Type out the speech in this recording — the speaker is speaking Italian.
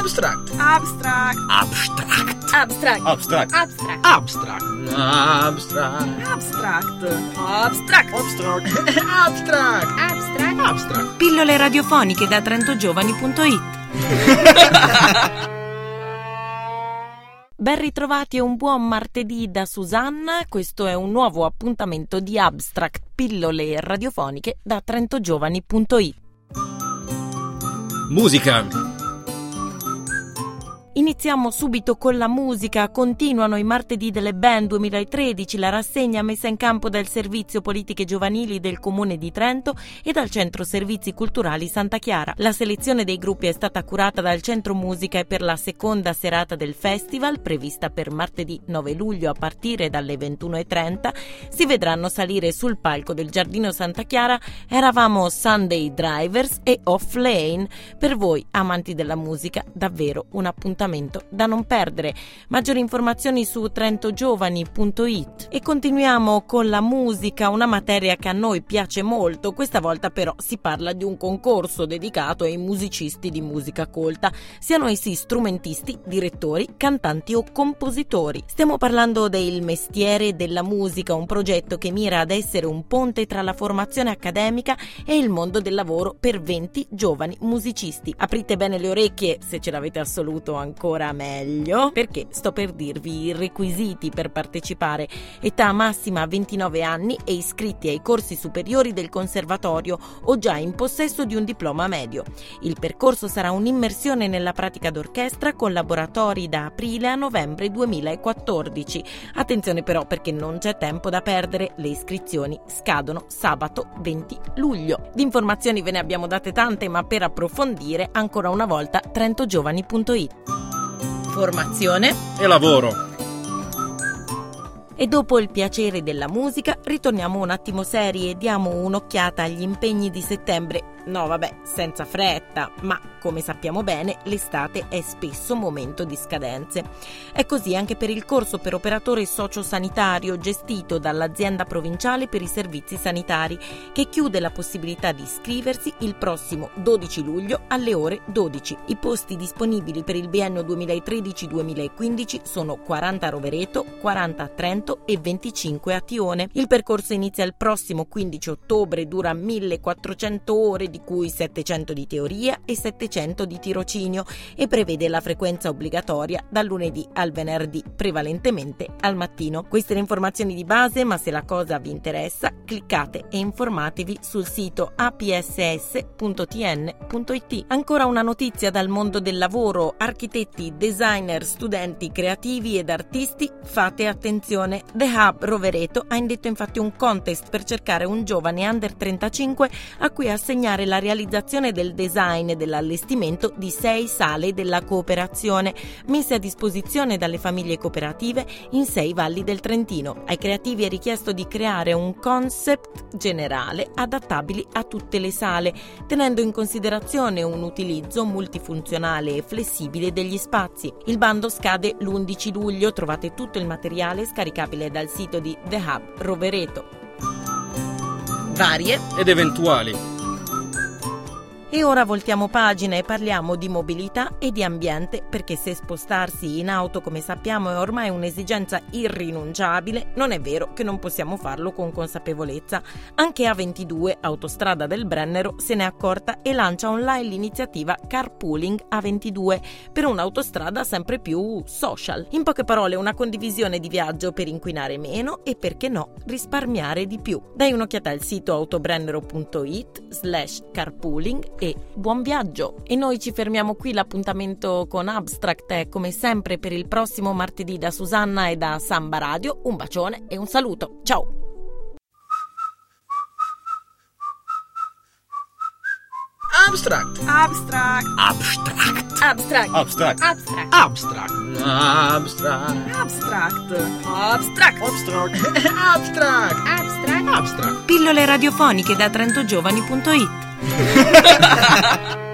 Abstract. Abstract. Abstract. Abstract. Abstract. Abstract. Abstract. Abstract. Abstract. Abstract. Abstract. Abstract. Abstract. Abstract. Pillole radiofoniche da trentogiovani.it Ben ritrovati e un buon martedì da Susanna, questo è un nuovo appuntamento di Abstract Pillole radiofoniche da trentogiovani.it Musica. Iniziamo subito con la musica, continuano i martedì delle band 2013, la rassegna messa in campo dal Servizio Politiche Giovanili del Comune di Trento e dal Centro Servizi Culturali Santa Chiara. La selezione dei gruppi è stata curata dal Centro Musica e per la seconda serata del festival, prevista per martedì 9 luglio a partire dalle 21.30, si vedranno salire sul palco del Giardino Santa Chiara Eravamo Sunday Drivers e Off Lane. Per voi, amanti della musica, davvero un appuntamento appuntamento da non perdere. Maggiori informazioni su trentogiovani.it. E continuiamo con la musica, una materia che a noi piace molto. Questa volta però si parla di un concorso dedicato ai musicisti di musica colta, siano essi strumentisti, direttori, cantanti o compositori. Stiamo parlando del mestiere della musica, un progetto che mira ad essere un ponte tra la formazione accademica e il mondo del lavoro per 20 giovani musicisti. Aprite bene le orecchie se ce l'avete assoluto ancora ancora meglio perché sto per dirvi i requisiti per partecipare. Età massima 29 anni e iscritti ai corsi superiori del conservatorio o già in possesso di un diploma medio. Il percorso sarà un'immersione nella pratica d'orchestra con laboratori da aprile a novembre 2014. Attenzione però perché non c'è tempo da perdere, le iscrizioni scadono sabato 20 luglio. Di informazioni ve ne abbiamo date tante, ma per approfondire ancora una volta trentogiovani.it. Formazione E lavoro. e dopo il piacere della musica ritorniamo un attimo seri e diamo un'occhiata agli impegni di settembre. No, vabbè, senza fretta, ma come sappiamo bene, l'estate è spesso momento di scadenze. È così anche per il corso per operatore sociosanitario gestito dall'azienda provinciale per i servizi sanitari, che chiude la possibilità di iscriversi il prossimo 12 luglio alle ore 12. I posti disponibili per il biennio 2013-2015 sono 40 a Rovereto, 40 a Trento e 25 a Tione. Il percorso inizia il prossimo 15 ottobre, dura 1400 ore di cui 700 di teoria e 700 di tirocinio e prevede la frequenza obbligatoria dal lunedì al venerdì, prevalentemente al mattino. Queste le informazioni di base, ma se la cosa vi interessa, cliccate e informatevi sul sito apss.tn.it. Ancora una notizia dal mondo del lavoro, architetti, designer, studenti, creativi ed artisti, fate attenzione. The Hub Rovereto ha indetto infatti un contest per cercare un giovane under 35 a cui assegnare la realizzazione del design e dell'allestimento di sei sale della cooperazione messe a disposizione dalle famiglie cooperative in sei valli del Trentino. Ai creativi è richiesto di creare un concept generale adattabili a tutte le sale, tenendo in considerazione un utilizzo multifunzionale e flessibile degli spazi. Il bando scade l'11 luglio, trovate tutto il materiale scaricabile dal sito di The Hub Rovereto. Varie Ed eventuali. E ora voltiamo pagina e parliamo di mobilità e di ambiente perché se spostarsi in auto come sappiamo è ormai un'esigenza irrinunciabile, non è vero che non possiamo farlo con consapevolezza. Anche A22, Autostrada del Brennero, se n'è accorta e lancia online l'iniziativa Carpooling A22 per un'autostrada sempre più social. In poche parole una condivisione di viaggio per inquinare meno e perché no risparmiare di più. Dai un'occhiata al sito autobrennero.it slash carpooling e buon viaggio! E noi ci fermiamo qui, l'appuntamento con Abstract è come sempre per il prossimo martedì da Susanna e da Samba Radio. Un bacione e un saluto, ciao! Abstract. Abstract. Abstract. Abstract. Abstract. Abstract. Abstract. Abstract. Abstract. Abstract. Abstract. Abstract. Abstract. Abstract. Pillole radiofoniche da trentogiovani.it Yeah.